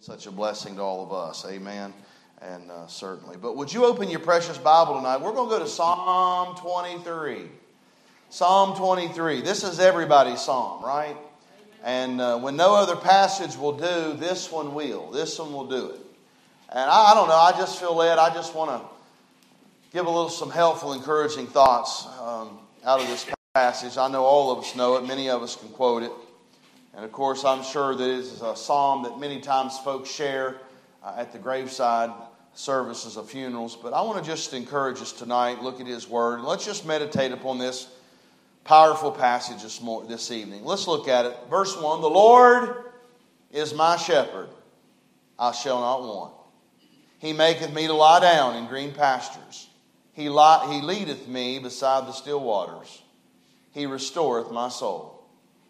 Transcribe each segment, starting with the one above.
such a blessing to all of us. Amen. And uh, certainly. But would you open your precious Bible tonight? We're going to go to Psalm 23. Psalm 23. This is everybody's psalm, right? And uh, when no other passage will do, this one will. This one will do it. And I, I don't know, I just feel led. I just want to give a little some helpful, encouraging thoughts um, out of this passage. I know all of us know it, many of us can quote it. And of course, I'm sure that it is a psalm that many times folks share uh, at the graveside services of funerals. But I want to just encourage us tonight, look at His Word. Let's just meditate upon this powerful passage this, this evening. Let's look at it. Verse 1 The Lord is my shepherd, I shall not want. He maketh me to lie down in green pastures. He, li- he leadeth me beside the still waters. He restoreth my soul.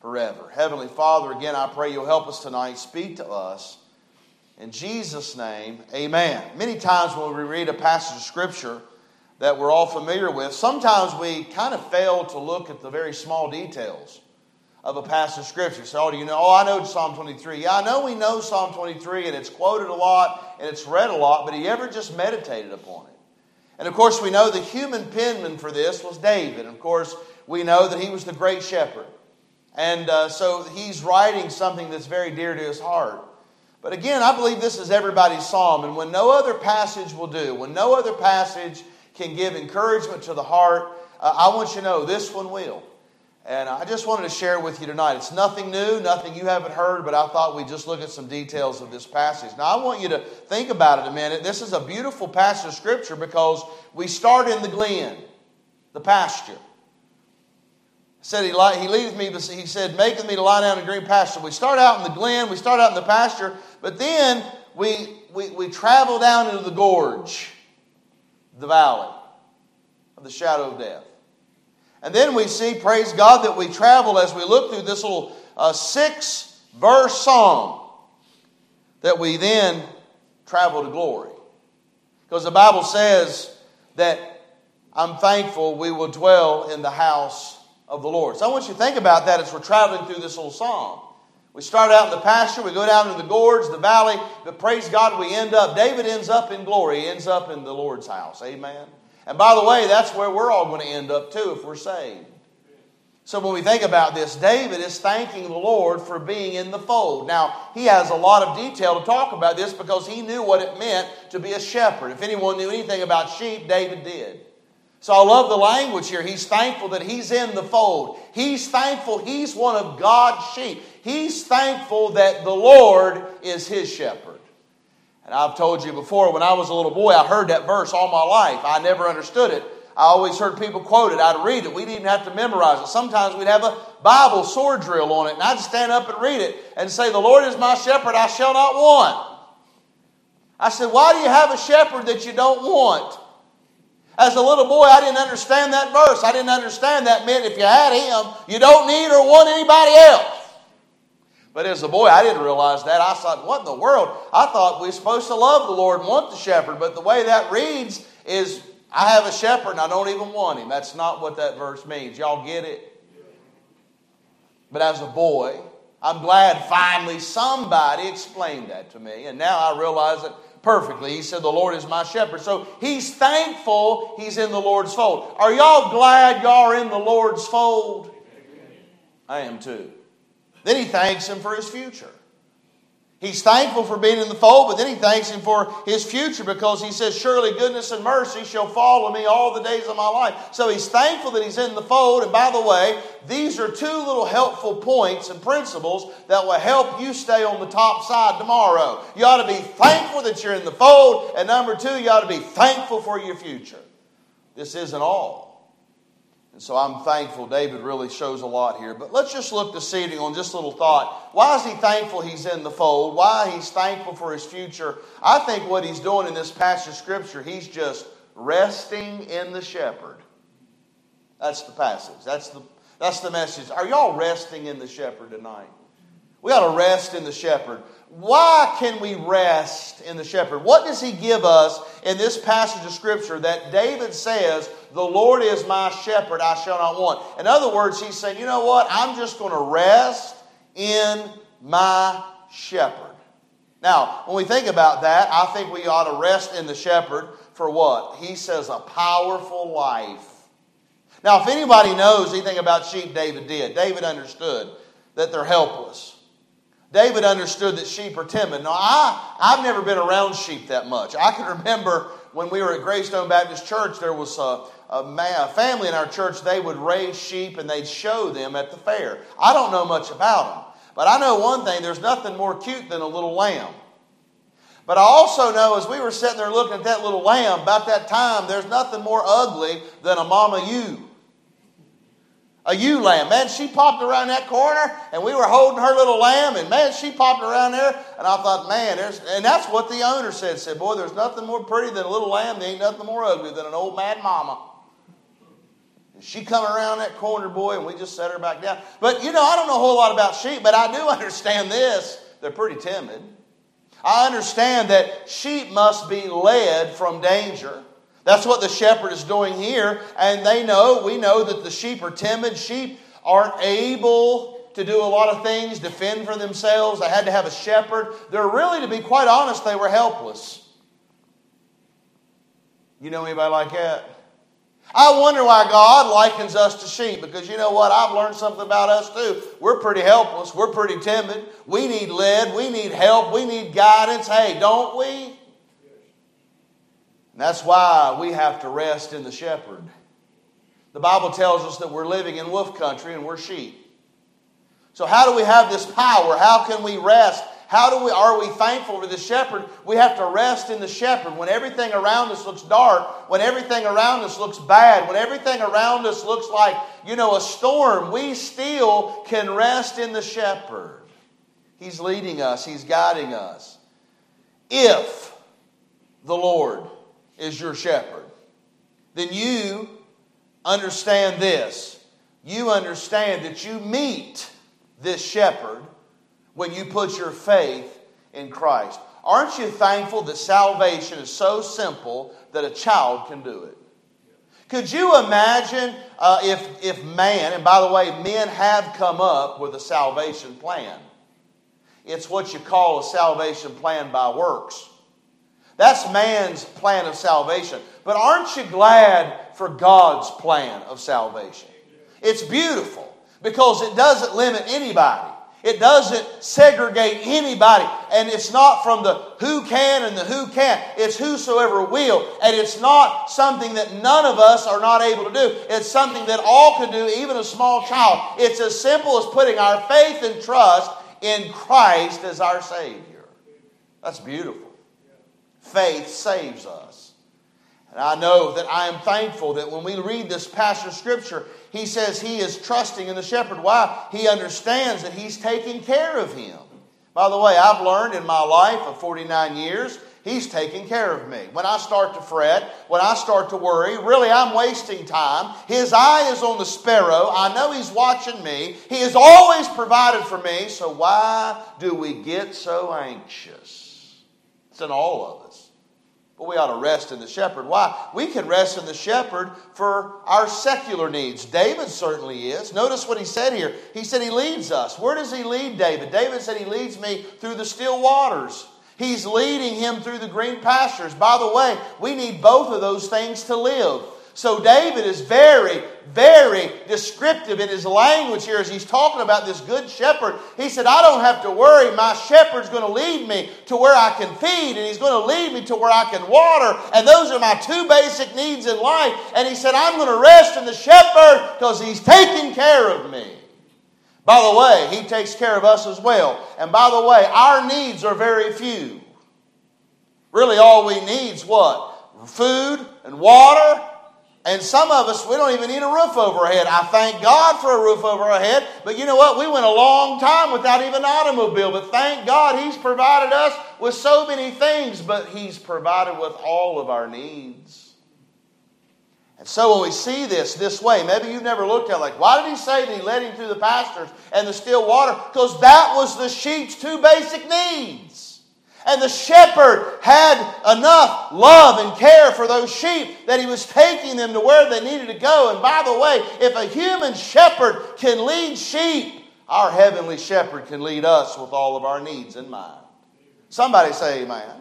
forever. Heavenly Father, again, I pray you'll help us tonight. Speak to us. In Jesus' name, amen. Many times when we read a passage of Scripture that we're all familiar with, sometimes we kind of fail to look at the very small details of a passage of Scripture. So, oh, do you know? Oh, I know Psalm 23. Yeah, I know we know Psalm 23 and it's quoted a lot and it's read a lot, but he ever just meditated upon it? And of course, we know the human penman for this was David. Of course, we know that he was the great shepherd. And uh, so he's writing something that's very dear to his heart. But again, I believe this is everybody's psalm. And when no other passage will do, when no other passage can give encouragement to the heart, uh, I want you to know this one will. And I just wanted to share with you tonight. It's nothing new, nothing you haven't heard, but I thought we'd just look at some details of this passage. Now, I want you to think about it a minute. This is a beautiful passage of Scripture because we start in the glen, the pasture said he, he leadeth me, he said, maketh me to lie down in green pasture. We start out in the glen, we start out in the pasture, but then we, we, we travel down into the gorge, the valley of the shadow of death. And then we see, praise God, that we travel as we look through this little uh, six verse song, that we then travel to glory. Because the Bible says that I'm thankful we will dwell in the house of the Lord. So I want you to think about that as we're traveling through this little psalm. We start out in the pasture, we go down into the gorge, the valley, but praise God, we end up, David ends up in glory, he ends up in the Lord's house. Amen. And by the way, that's where we're all going to end up too if we're saved. So when we think about this, David is thanking the Lord for being in the fold. Now, he has a lot of detail to talk about this because he knew what it meant to be a shepherd. If anyone knew anything about sheep, David did. So I love the language here. He's thankful that he's in the fold. He's thankful he's one of God's sheep. He's thankful that the Lord is his shepherd. And I've told you before, when I was a little boy, I heard that verse all my life. I never understood it. I always heard people quote it. I'd read it. We didn't even have to memorize it. Sometimes we'd have a Bible sword drill on it, and I'd stand up and read it and say, The Lord is my shepherd, I shall not want. I said, Why do you have a shepherd that you don't want? As a little boy, I didn't understand that verse. I didn't understand that meant if you had him, you don't need or want anybody else. But as a boy, I didn't realize that. I thought, what in the world? I thought we are supposed to love the Lord and want the shepherd. But the way that reads is, I have a shepherd and I don't even want him. That's not what that verse means. Y'all get it? But as a boy, I'm glad finally somebody explained that to me. And now I realize that perfectly. He said, The Lord is my shepherd. So he's thankful he's in the Lord's fold. Are y'all glad y'all are in the Lord's fold? I am too. Then he thanks him for his future. He's thankful for being in the fold, but then he thanks him for his future because he says, Surely goodness and mercy shall follow me all the days of my life. So he's thankful that he's in the fold. And by the way, these are two little helpful points and principles that will help you stay on the top side tomorrow. You ought to be thankful that you're in the fold. And number two, you ought to be thankful for your future. This isn't all. And so I'm thankful David really shows a lot here. But let's just look this evening on just a little thought. Why is he thankful he's in the fold? Why he's thankful for his future? I think what he's doing in this passage of Scripture, he's just resting in the shepherd. That's the passage. That's the, that's the message. Are y'all resting in the shepherd tonight? We ought to rest in the shepherd. Why can we rest in the shepherd? What does he give us in this passage of Scripture that David says, The Lord is my shepherd, I shall not want? In other words, he's saying, You know what? I'm just going to rest in my shepherd. Now, when we think about that, I think we ought to rest in the shepherd for what? He says, a powerful life. Now, if anybody knows anything about sheep, David did. David understood that they're helpless. David understood that sheep are timid. Now, I, I've never been around sheep that much. I can remember when we were at Greystone Baptist Church, there was a, a, family in our church, they would raise sheep and they'd show them at the fair. I don't know much about them, but I know one thing there's nothing more cute than a little lamb. But I also know as we were sitting there looking at that little lamb, about that time, there's nothing more ugly than a mama ewe a ewe lamb. Man, she popped around that corner, and we were holding her little lamb, and man, she popped around there, and I thought, man, there's, and that's what the owner said. Said, boy, there's nothing more pretty than a little lamb. There ain't nothing more ugly than an old mad mama. And she come around that corner, boy, and we just set her back down. But you know, I don't know a whole lot about sheep, but I do understand this: they're pretty timid. I understand that sheep must be led from danger. That's what the shepherd is doing here. And they know, we know that the sheep are timid. Sheep aren't able to do a lot of things, defend for themselves. They had to have a shepherd. They're really, to be quite honest, they were helpless. You know anybody like that? I wonder why God likens us to sheep because you know what? I've learned something about us too. We're pretty helpless. We're pretty timid. We need led. We need help. We need guidance. Hey, don't we? And that's why we have to rest in the shepherd. The Bible tells us that we're living in wolf country and we're sheep. So, how do we have this power? How can we rest? How do we are we thankful for the shepherd? We have to rest in the shepherd. When everything around us looks dark, when everything around us looks bad, when everything around us looks like, you know, a storm, we still can rest in the shepherd. He's leading us, he's guiding us. If the Lord is your shepherd, then you understand this. You understand that you meet this shepherd when you put your faith in Christ. Aren't you thankful that salvation is so simple that a child can do it? Could you imagine uh, if, if man, and by the way, men have come up with a salvation plan? It's what you call a salvation plan by works. That's man's plan of salvation. But aren't you glad for God's plan of salvation? It's beautiful because it doesn't limit anybody. It doesn't segregate anybody. And it's not from the who can and the who can't. It's whosoever will. And it's not something that none of us are not able to do. It's something that all can do, even a small child. It's as simple as putting our faith and trust in Christ as our Savior. That's beautiful. Faith saves us. And I know that I am thankful that when we read this passage of Scripture, he says he is trusting in the shepherd. Why? He understands that he's taking care of him. By the way, I've learned in my life of 49 years, he's taking care of me. When I start to fret, when I start to worry, really I'm wasting time. His eye is on the sparrow. I know he's watching me. He has always provided for me. So why do we get so anxious? It's in all of us. But we ought to rest in the shepherd. Why? We can rest in the shepherd for our secular needs. David certainly is. Notice what he said here. He said he leads us. Where does he lead David? David said he leads me through the still waters. He's leading him through the green pastures. By the way, we need both of those things to live. So David is very, very descriptive in his language here as he's talking about this good shepherd. He said, I don't have to worry. My shepherd's going to lead me to where I can feed, and he's going to lead me to where I can water. And those are my two basic needs in life. And he said, I'm going to rest in the shepherd because he's taking care of me. By the way, he takes care of us as well. And by the way, our needs are very few. Really, all we need is what? Food and water And some of us, we don't even need a roof over our head. I thank God for a roof over our head. But you know what? We went a long time without even an automobile. But thank God He's provided us with so many things, but He's provided with all of our needs. And so when we see this this way, maybe you've never looked at it like, why did He say that He led him through the pastures and the still water? Because that was the sheep's two basic needs. And the shepherd had enough love and care for those sheep that he was taking them to where they needed to go. And by the way, if a human shepherd can lead sheep, our heavenly shepherd can lead us with all of our needs in mind. Somebody say amen.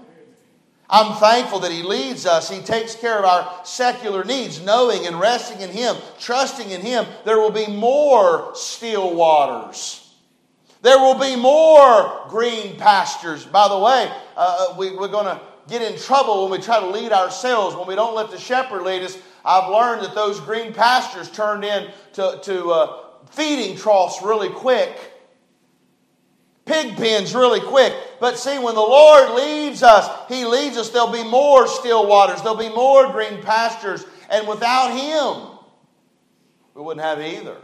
I'm thankful that He leads us. He takes care of our secular needs, knowing and resting in Him, trusting in Him. There will be more still waters. There will be more green pastures. By the way, uh, uh we, we're going to get in trouble when we try to lead ourselves, when we don't let the shepherd lead us. I've learned that those green pastures turned into to, uh, feeding troughs really quick, pig pens really quick. But see, when the Lord leads us, He leads us, there'll be more still waters, there'll be more green pastures. And without Him, we wouldn't have either.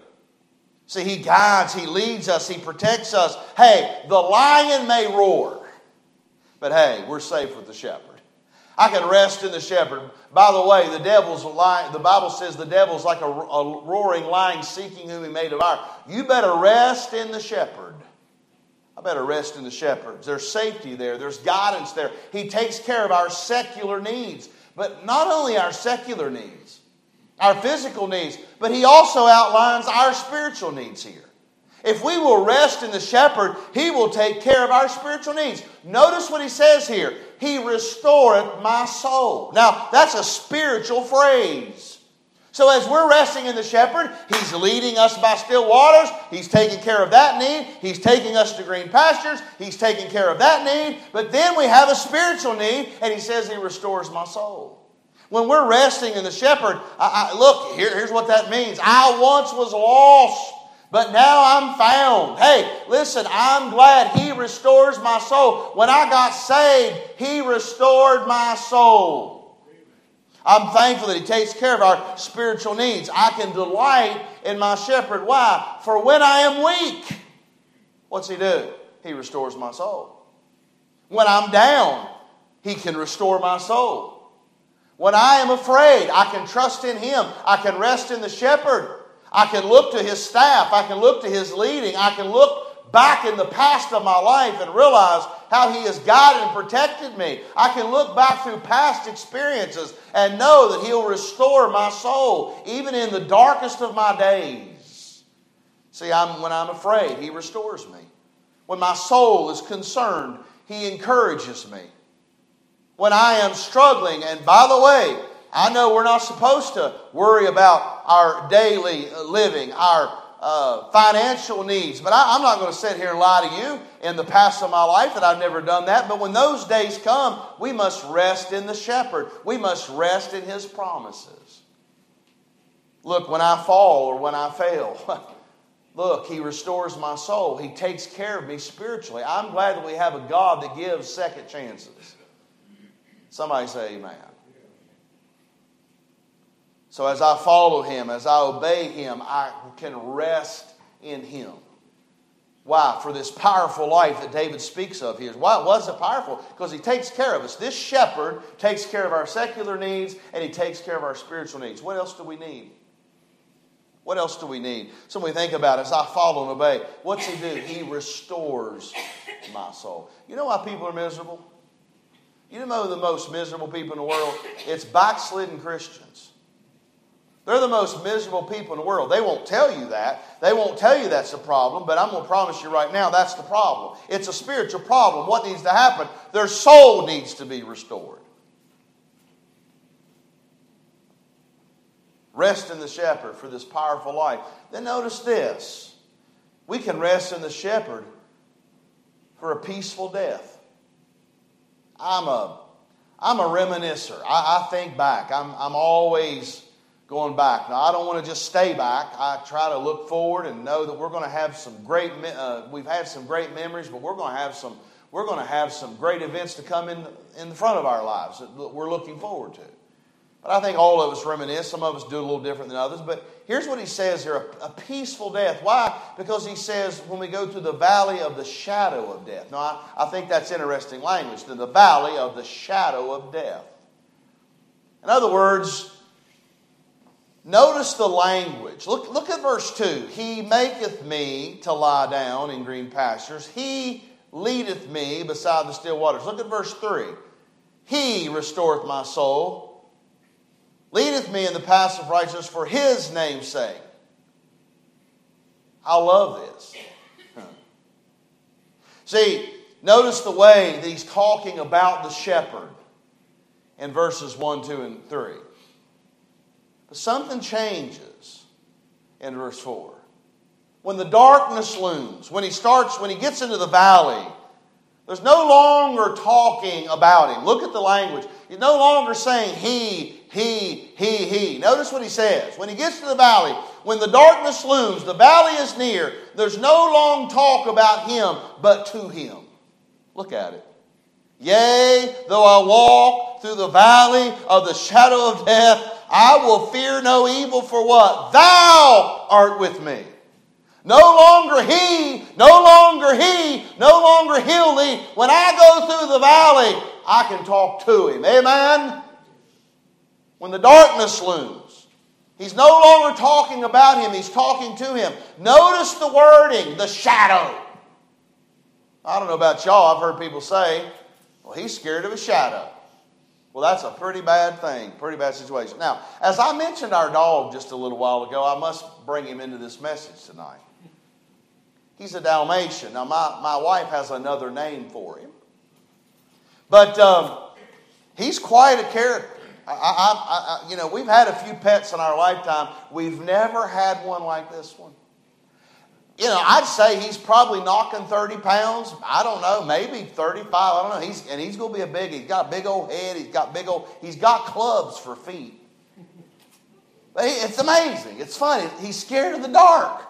See, He guides, He leads us, He protects us. Hey, the lion may roar, but hey, we're safe with the shepherd. I can rest in the shepherd. By the way, the devil's the Bible says the devil's like a, a roaring lion seeking whom he may devour. You better rest in the shepherd. I better rest in the shepherd. There's safety there, there's guidance there. He takes care of our secular needs, but not only our secular needs our physical needs, but he also outlines our spiritual needs here. If we will rest in the shepherd, he will take care of our spiritual needs. Notice what he says here He restoreth my soul. Now, that's a spiritual phrase. So, as we're resting in the shepherd, he's leading us by still waters. He's taking care of that need. He's taking us to green pastures. He's taking care of that need. But then we have a spiritual need, and he says he restores my soul. When we're resting in the shepherd, I, I, look, here, here's what that means. I once was lost, but now I'm found. Hey, listen, I'm glad He restores my soul. When I got saved, He restored my soul. I'm thankful that He takes care of our spiritual needs. I can delight in my shepherd. Why? For when I am weak, what's He do? He restores my soul. When I'm down, He can restore my soul. When I am afraid, I can trust in Him. I can rest in the shepherd. I can look to His staff. I can look to His leading. I can look back in the past of my life and realize how He has guided and protected me. I can look back through past experiences and know that He'll restore my soul, even in the darkest of my days. See, I'm, when I'm afraid, He restores me. When my soul is concerned, He encourages me when I am struggling. And by the way, I know we're not supposed to worry about our daily living, our uh, financial needs, but I, I'm not going to sit here and lie to you in the past of my life that I've never done that. But when those days come, we must rest in the shepherd, we must rest in his promises. Look, when I fall or when I fail, Look, He restores my soul. He takes care of me spiritually. I'm glad that we have a God that gives second chances. Somebody say amen. So as I follow him, as I obey him, I can rest in him. Why? For this powerful life that David speaks of here. Why was it powerful? Because he takes care of us. This shepherd takes care of our secular needs and he takes care of our spiritual needs. What else do we need? What else do we need? So when we think about it, as I follow and obey, what's he do? He restores my soul. You know why people are miserable? You know the most miserable people in the world? It's backslidden Christians. They're the most miserable people in the world. They won't tell you that. They won't tell you that's the problem, but I'm going to promise you right now that's the problem. It's a spiritual problem. What needs to happen? Their soul needs to be restored. Rest in the shepherd for this powerful life. Then notice this we can rest in the shepherd for a peaceful death. I'm a, I'm a reminiscer. I, I think back. I'm, I'm always going back. Now, I don't want to just stay back. I try to look forward and know that we're going to have some great, uh, we've had some great memories, but we're going to have some, we're going to have some great events to come in, in the front of our lives that we're looking forward to. But I think all of us reminisce. Some of us do it a little different than others. But here's what he says here a, a, peaceful death. Why? Because he says when we go through the valley of the shadow of death. Now, I, I think that's interesting language. The, the valley of the shadow of death. In other words, notice the language. Look, look at verse 2. He maketh me to lie down in green pastures. He leadeth me beside the still waters. Look at verse 3. He restoreth my soul leadeth me in the paths of righteousness for his name's sake. I love this. See, notice the way that he's talking about the shepherd in verses 1, 2, and 3. But something changes in verse 4. When the darkness looms, when he starts, when he gets into the valley, there's no longer talking about him. Look at the language. He's no longer saying he, he, he, he. Notice what he says. When he gets to the valley, when the darkness looms, the valley is near, there's no long talk about him, but to him. Look at it. Yea, though I walk through the valley of the shadow of death, I will fear no evil for what? Thou art with me. No longer he, no longer he, no longer he'll lead. When I go through the valley, I can talk to him. Amen? When the darkness looms, he's no longer talking about him, he's talking to him. Notice the wording, the shadow. I don't know about y'all, I've heard people say, well, he's scared of a shadow. Well, that's a pretty bad thing, pretty bad situation. Now, as I mentioned our dog just a little while ago, I must bring him into this message tonight. He's a Dalmatian. Now, my, my wife has another name for him. But um, he's quite a character. I, I, I, you know, we've had a few pets in our lifetime. We've never had one like this one. You know, I'd say he's probably knocking 30 pounds. I don't know, maybe 35. I don't know. He's, and he's going to be a big, he's got a big old head. He's got big old, he's got clubs for feet. It's amazing. It's funny. He's scared of the dark.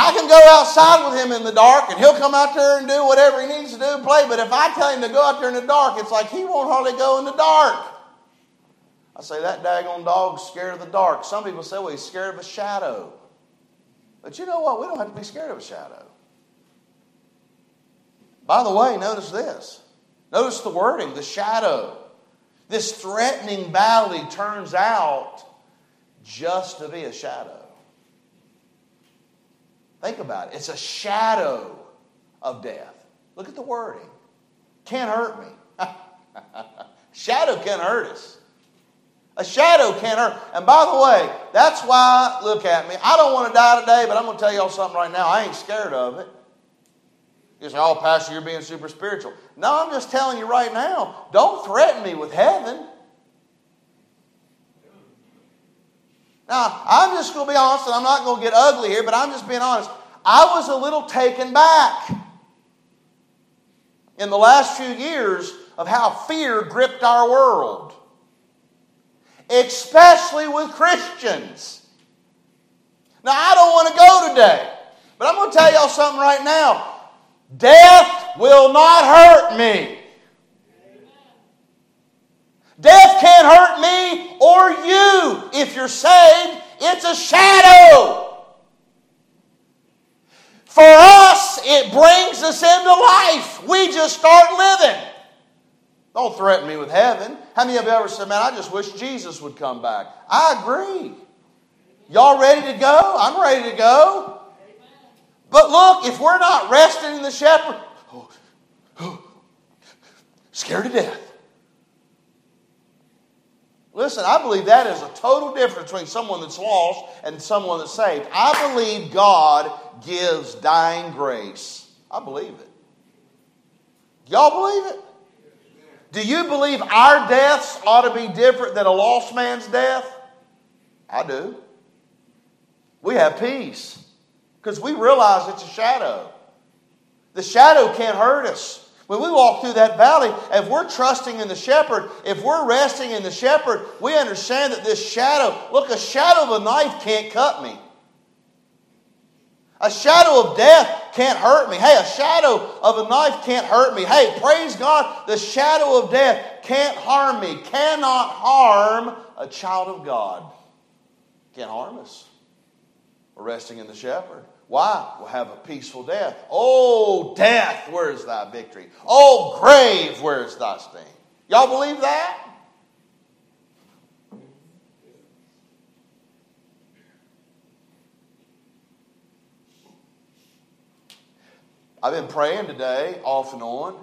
I can go outside with him in the dark and he'll come out there and do whatever he needs to do play. But if I tell him to go out there in the dark, it's like he won't hardly go in the dark. I say, that daggone dog's scared of the dark. Some people say, well, he's scared of a shadow. But you know what? We don't have to be scared of a shadow. By the way, notice this. Notice the wording, the shadow. This threatening valley turns out just to be a shadow. Think about it. It's a shadow of death. Look at the wording. Can't hurt me. shadow can't hurt us. A shadow can't hurt. And by the way, that's why, look at me. I don't want to die today, but I'm going to tell y'all something right now. I ain't scared of it. You say, oh, Pastor, you're being super spiritual. No, I'm just telling you right now, don't threaten me with heaven. Now, I'm just going to be honest, and I'm not going to get ugly here, but I'm just being honest. I was a little taken back in the last few years of how fear gripped our world, especially with Christians. Now, I don't want to go today, but I'm going to tell y'all something right now. Death will not hurt me. Death can't hurt me or you if you're saved. It's a shadow. For us, it brings us into life. We just start living. Don't threaten me with heaven. How many of you ever said, Man, I just wish Jesus would come back? I agree. Y'all ready to go? I'm ready to go. But look, if we're not resting in the shepherd, oh, oh, scared to death. Listen, I believe that is a total difference between someone that's lost and someone that's saved. I believe God gives dying grace. I believe it. Y'all believe it? Do you believe our deaths ought to be different than a lost man's death? I do. We have peace because we realize it's a shadow. The shadow can't hurt us. When we walk through that valley, if we're trusting in the shepherd, if we're resting in the shepherd, we understand that this shadow, look, a shadow of a knife can't cut me. A shadow of death can't hurt me. Hey, a shadow of a knife can't hurt me. Hey, praise God, the shadow of death can't harm me, cannot harm a child of God. Can't harm us. We're resting in the shepherd. Why? We'll have a peaceful death. Oh, death, where's thy victory? Oh, grave, where's thy sting? Y'all believe that? I've been praying today, off and on.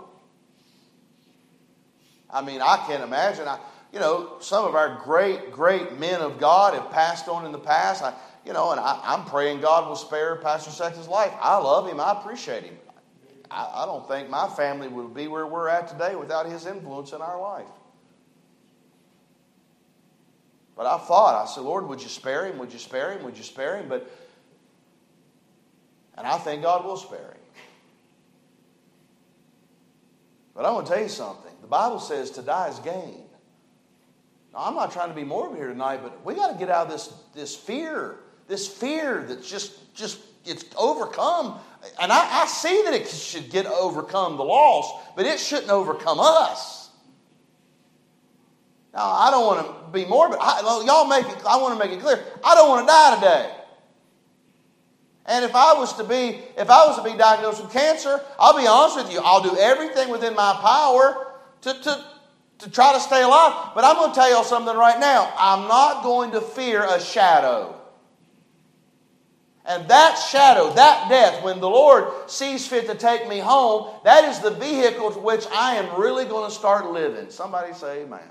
I mean, I can't imagine. I, you know, some of our great, great men of God have passed on in the past. I, you know, and I, am praying God will spare Pastor Sexton's life. I love him. I appreciate him. I, I don't think my family would be where we're at today without his influence in our life. But I thought, I said, Lord, would you spare him? Would you spare him? Would you spare him? But, and I think God will spare him. But I want to tell you something. The Bible says to die is gain. Now, I'm not trying to be morbid here tonight, but we got to get out of this, this fear, this fear that's just, just it's overcome. And I, I see that it should get overcome the lost, but it shouldn't overcome us. Now, I don't want to be morbid. I, y'all make it, I want to make it clear. I don't want to die today. And if I was to be, if I was to be diagnosed with cancer, I'll be honest with you, I'll do everything within my power to, to, to try to stay alive. But I'm going to tell you something right now. I'm not going to fear a shadow. And that shadow, that death, when the Lord sees fit to take me home, that is the vehicle to which I am really going to start living. Somebody say amen.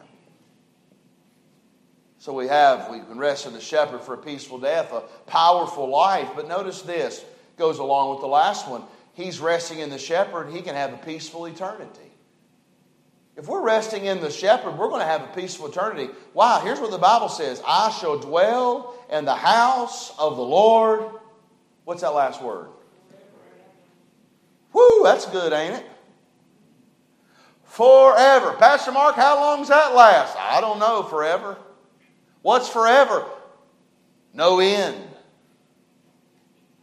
So we have, we can rest in the shepherd for a peaceful death, a powerful life. But notice this goes along with the last one. He's resting in the shepherd, he can have a peaceful eternity. If we're resting in the shepherd, we're going to have a peaceful eternity. Wow, here's what the Bible says I shall dwell in the house of the Lord. What's that last word? Woo, that's good, ain't it? Forever. Pastor Mark, how long does that last? I don't know, forever. What's forever? No end.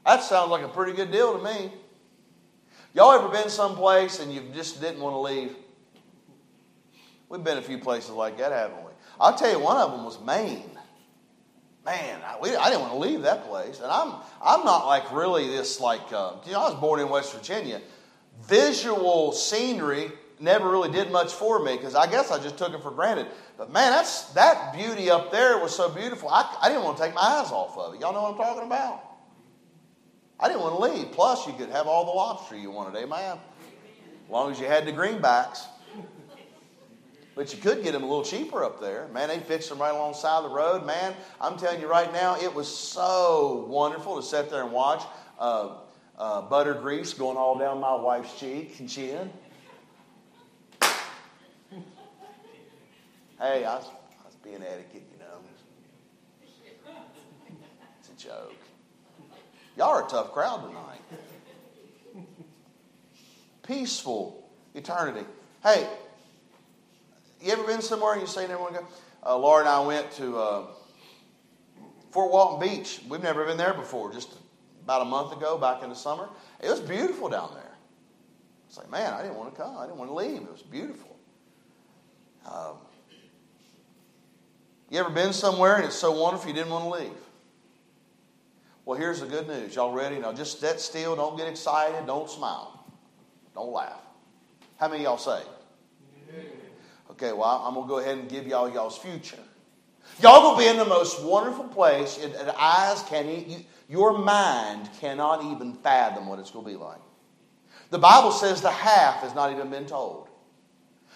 That sounds like a pretty good deal to me. Y'all ever been someplace and you just didn't want to leave? We've been a few places like that, haven't we? I'll tell you, one of them was Maine. Man, I, we, I didn't want to leave that place. And I'm, I'm not like really this, like, uh, you know, I was born in West Virginia. Visual scenery never really did much for me because I guess I just took it for granted. But man, that's that beauty up there was so beautiful. I, I didn't want to take my eyes off of it. Y'all know what I'm talking about? I didn't want to leave. Plus, you could have all the lobster you wanted, amen? As long as you had the greenbacks. But you could get them a little cheaper up there. Man, they fixed them right alongside the road. Man, I'm telling you right now, it was so wonderful to sit there and watch uh, uh, butter grease going all down my wife's cheek and chin. Hey, I was, I was being etiquette, you know. It's a joke. Y'all are a tough crowd tonight. Peaceful eternity. Hey, you ever been somewhere and you say never want to go? Uh, Laura and I went to uh, Fort Walton Beach. We've never been there before, just about a month ago, back in the summer. It was beautiful down there. It's like, man, I didn't want to come. I didn't want to leave. It was beautiful. Um, you ever been somewhere and it's so wonderful you didn't want to leave? Well, here's the good news. Y'all ready? Now, just sit still. Don't get excited. Don't smile. Don't laugh. How many y'all say? Okay, well, I'm going to go ahead and give y'all y'all's future. Y'all will be in the most wonderful place. It, it, eyes can you, your mind cannot even fathom what it's going to be like. The Bible says the half has not even been told.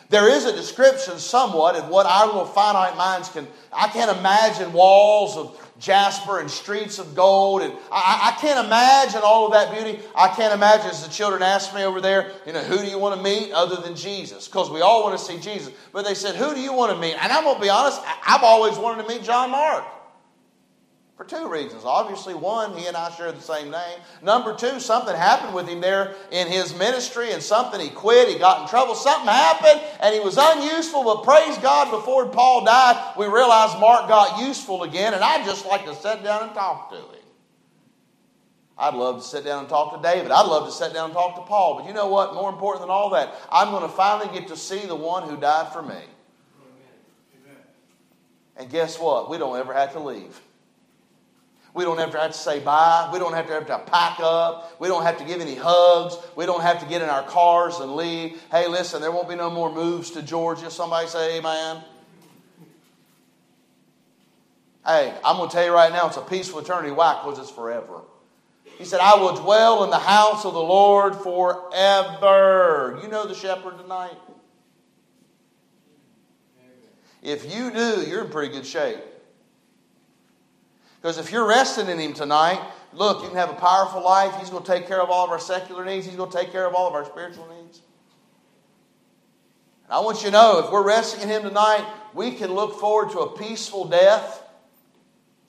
There is a description somewhat of what our little finite minds can. I can't imagine walls of jasper and streets of gold, and I, I can't imagine all of that beauty. I can't imagine, as the children asked me over there, you know, who do you want to meet other than Jesus? Because we all want to see Jesus. But they said, who do you want to meet? And I'm going to be honest, I've always wanted to meet John Mark. For two reasons. Obviously, one, he and I share the same name. Number two, something happened with him there in his ministry and something he quit. He got in trouble. Something happened and he was unuseful. But praise God, before Paul died, we realized Mark got useful again. And I'd just like to sit down and talk to him. I'd love to sit down and talk to David. I'd love to sit down and talk to Paul. But you know what? More important than all that, I'm going to finally get to see the one who died for me. And guess what? We don't ever have to leave. We don't ever have to say bye. We don't have to have to pack up. We don't have to give any hugs. We don't have to get in our cars and leave. Hey, listen, there won't be no more moves to Georgia. Somebody say amen. Hey, I'm going to tell you right now, it's a peaceful eternity. Why? Because it's forever. He said, I will dwell in the house of the Lord forever. You know the shepherd tonight? If you do, you're in pretty good shape. Because if you're resting in Him tonight, look, you can have a powerful life. He's going to take care of all of our secular needs, He's going to take care of all of our spiritual needs. And I want you to know if we're resting in Him tonight, we can look forward to a peaceful death.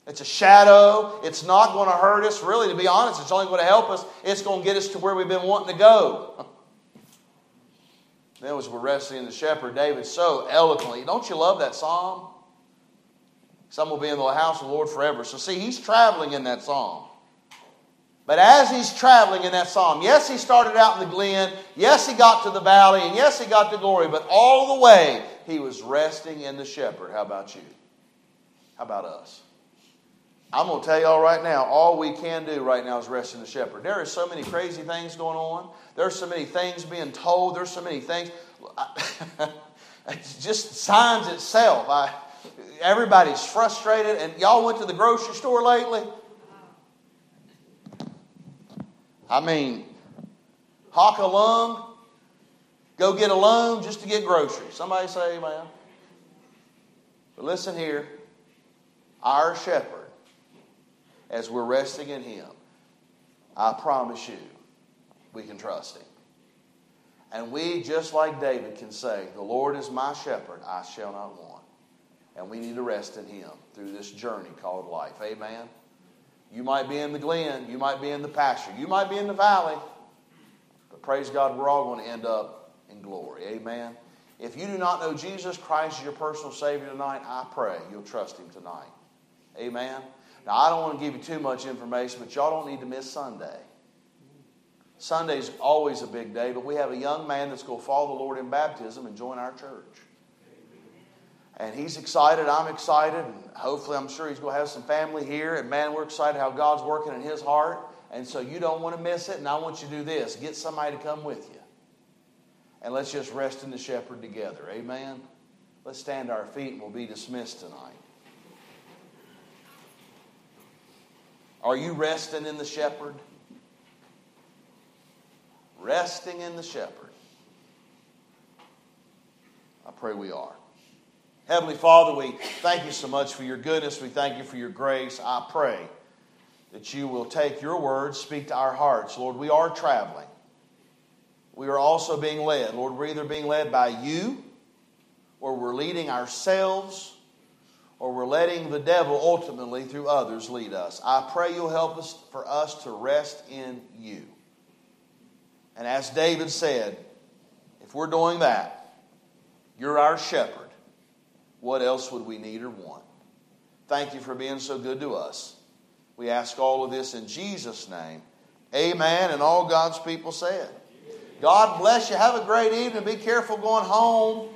It's a shadow. It's not going to hurt us. Really, to be honest, it's only going to help us. It's going to get us to where we've been wanting to go. then, as we're resting in the shepherd, David so eloquently. Don't you love that psalm? Some will be in the house of the Lord forever. So, see, he's traveling in that psalm. But as he's traveling in that psalm, yes, he started out in the glen. Yes, he got to the valley. And yes, he got to glory. But all the way, he was resting in the shepherd. How about you? How about us? I'm going to tell y'all right now, all we can do right now is rest in the shepherd. There are so many crazy things going on. There's so many things being told. There's so many things. it's just signs itself. I, everybody's frustrated. And y'all went to the grocery store lately? I mean, hawk a lung, go get a loan just to get groceries. Somebody say amen. But listen here our shepherd as we're resting in Him, I promise you, we can trust Him. And we, just like David, can say, The Lord is my shepherd, I shall not want. And we need to rest in Him through this journey called life. Amen. You might be in the glen, you might be in the pasture, you might be in the valley, but praise God, we're all going to end up in glory. Amen. If you do not know Jesus Christ as your personal Savior tonight, I pray you'll trust Him tonight. Amen. Now, I don't want to give you too much information, but y'all don't need to miss Sunday. Sunday's always a big day, but we have a young man that's going to follow the Lord in baptism and join our church. And he's excited, I'm excited, and hopefully I'm sure he's going to have some family here. And man, we're excited how God's working in his heart. And so you don't want to miss it, and I want you to do this get somebody to come with you. And let's just rest in the shepherd together. Amen. Let's stand to our feet and we'll be dismissed tonight. Are you resting in the shepherd? Resting in the shepherd. I pray we are. Heavenly Father, we thank you so much for your goodness. We thank you for your grace. I pray that you will take your words, speak to our hearts. Lord, we are traveling. We are also being led. Lord, we're either being led by you or we're leading ourselves or we're letting the devil ultimately through others lead us. I pray you'll help us for us to rest in you. And as David said, if we're doing that, you're our shepherd. What else would we need or want? Thank you for being so good to us. We ask all of this in Jesus' name. Amen. And all God's people said. God bless you. Have a great evening. Be careful going home.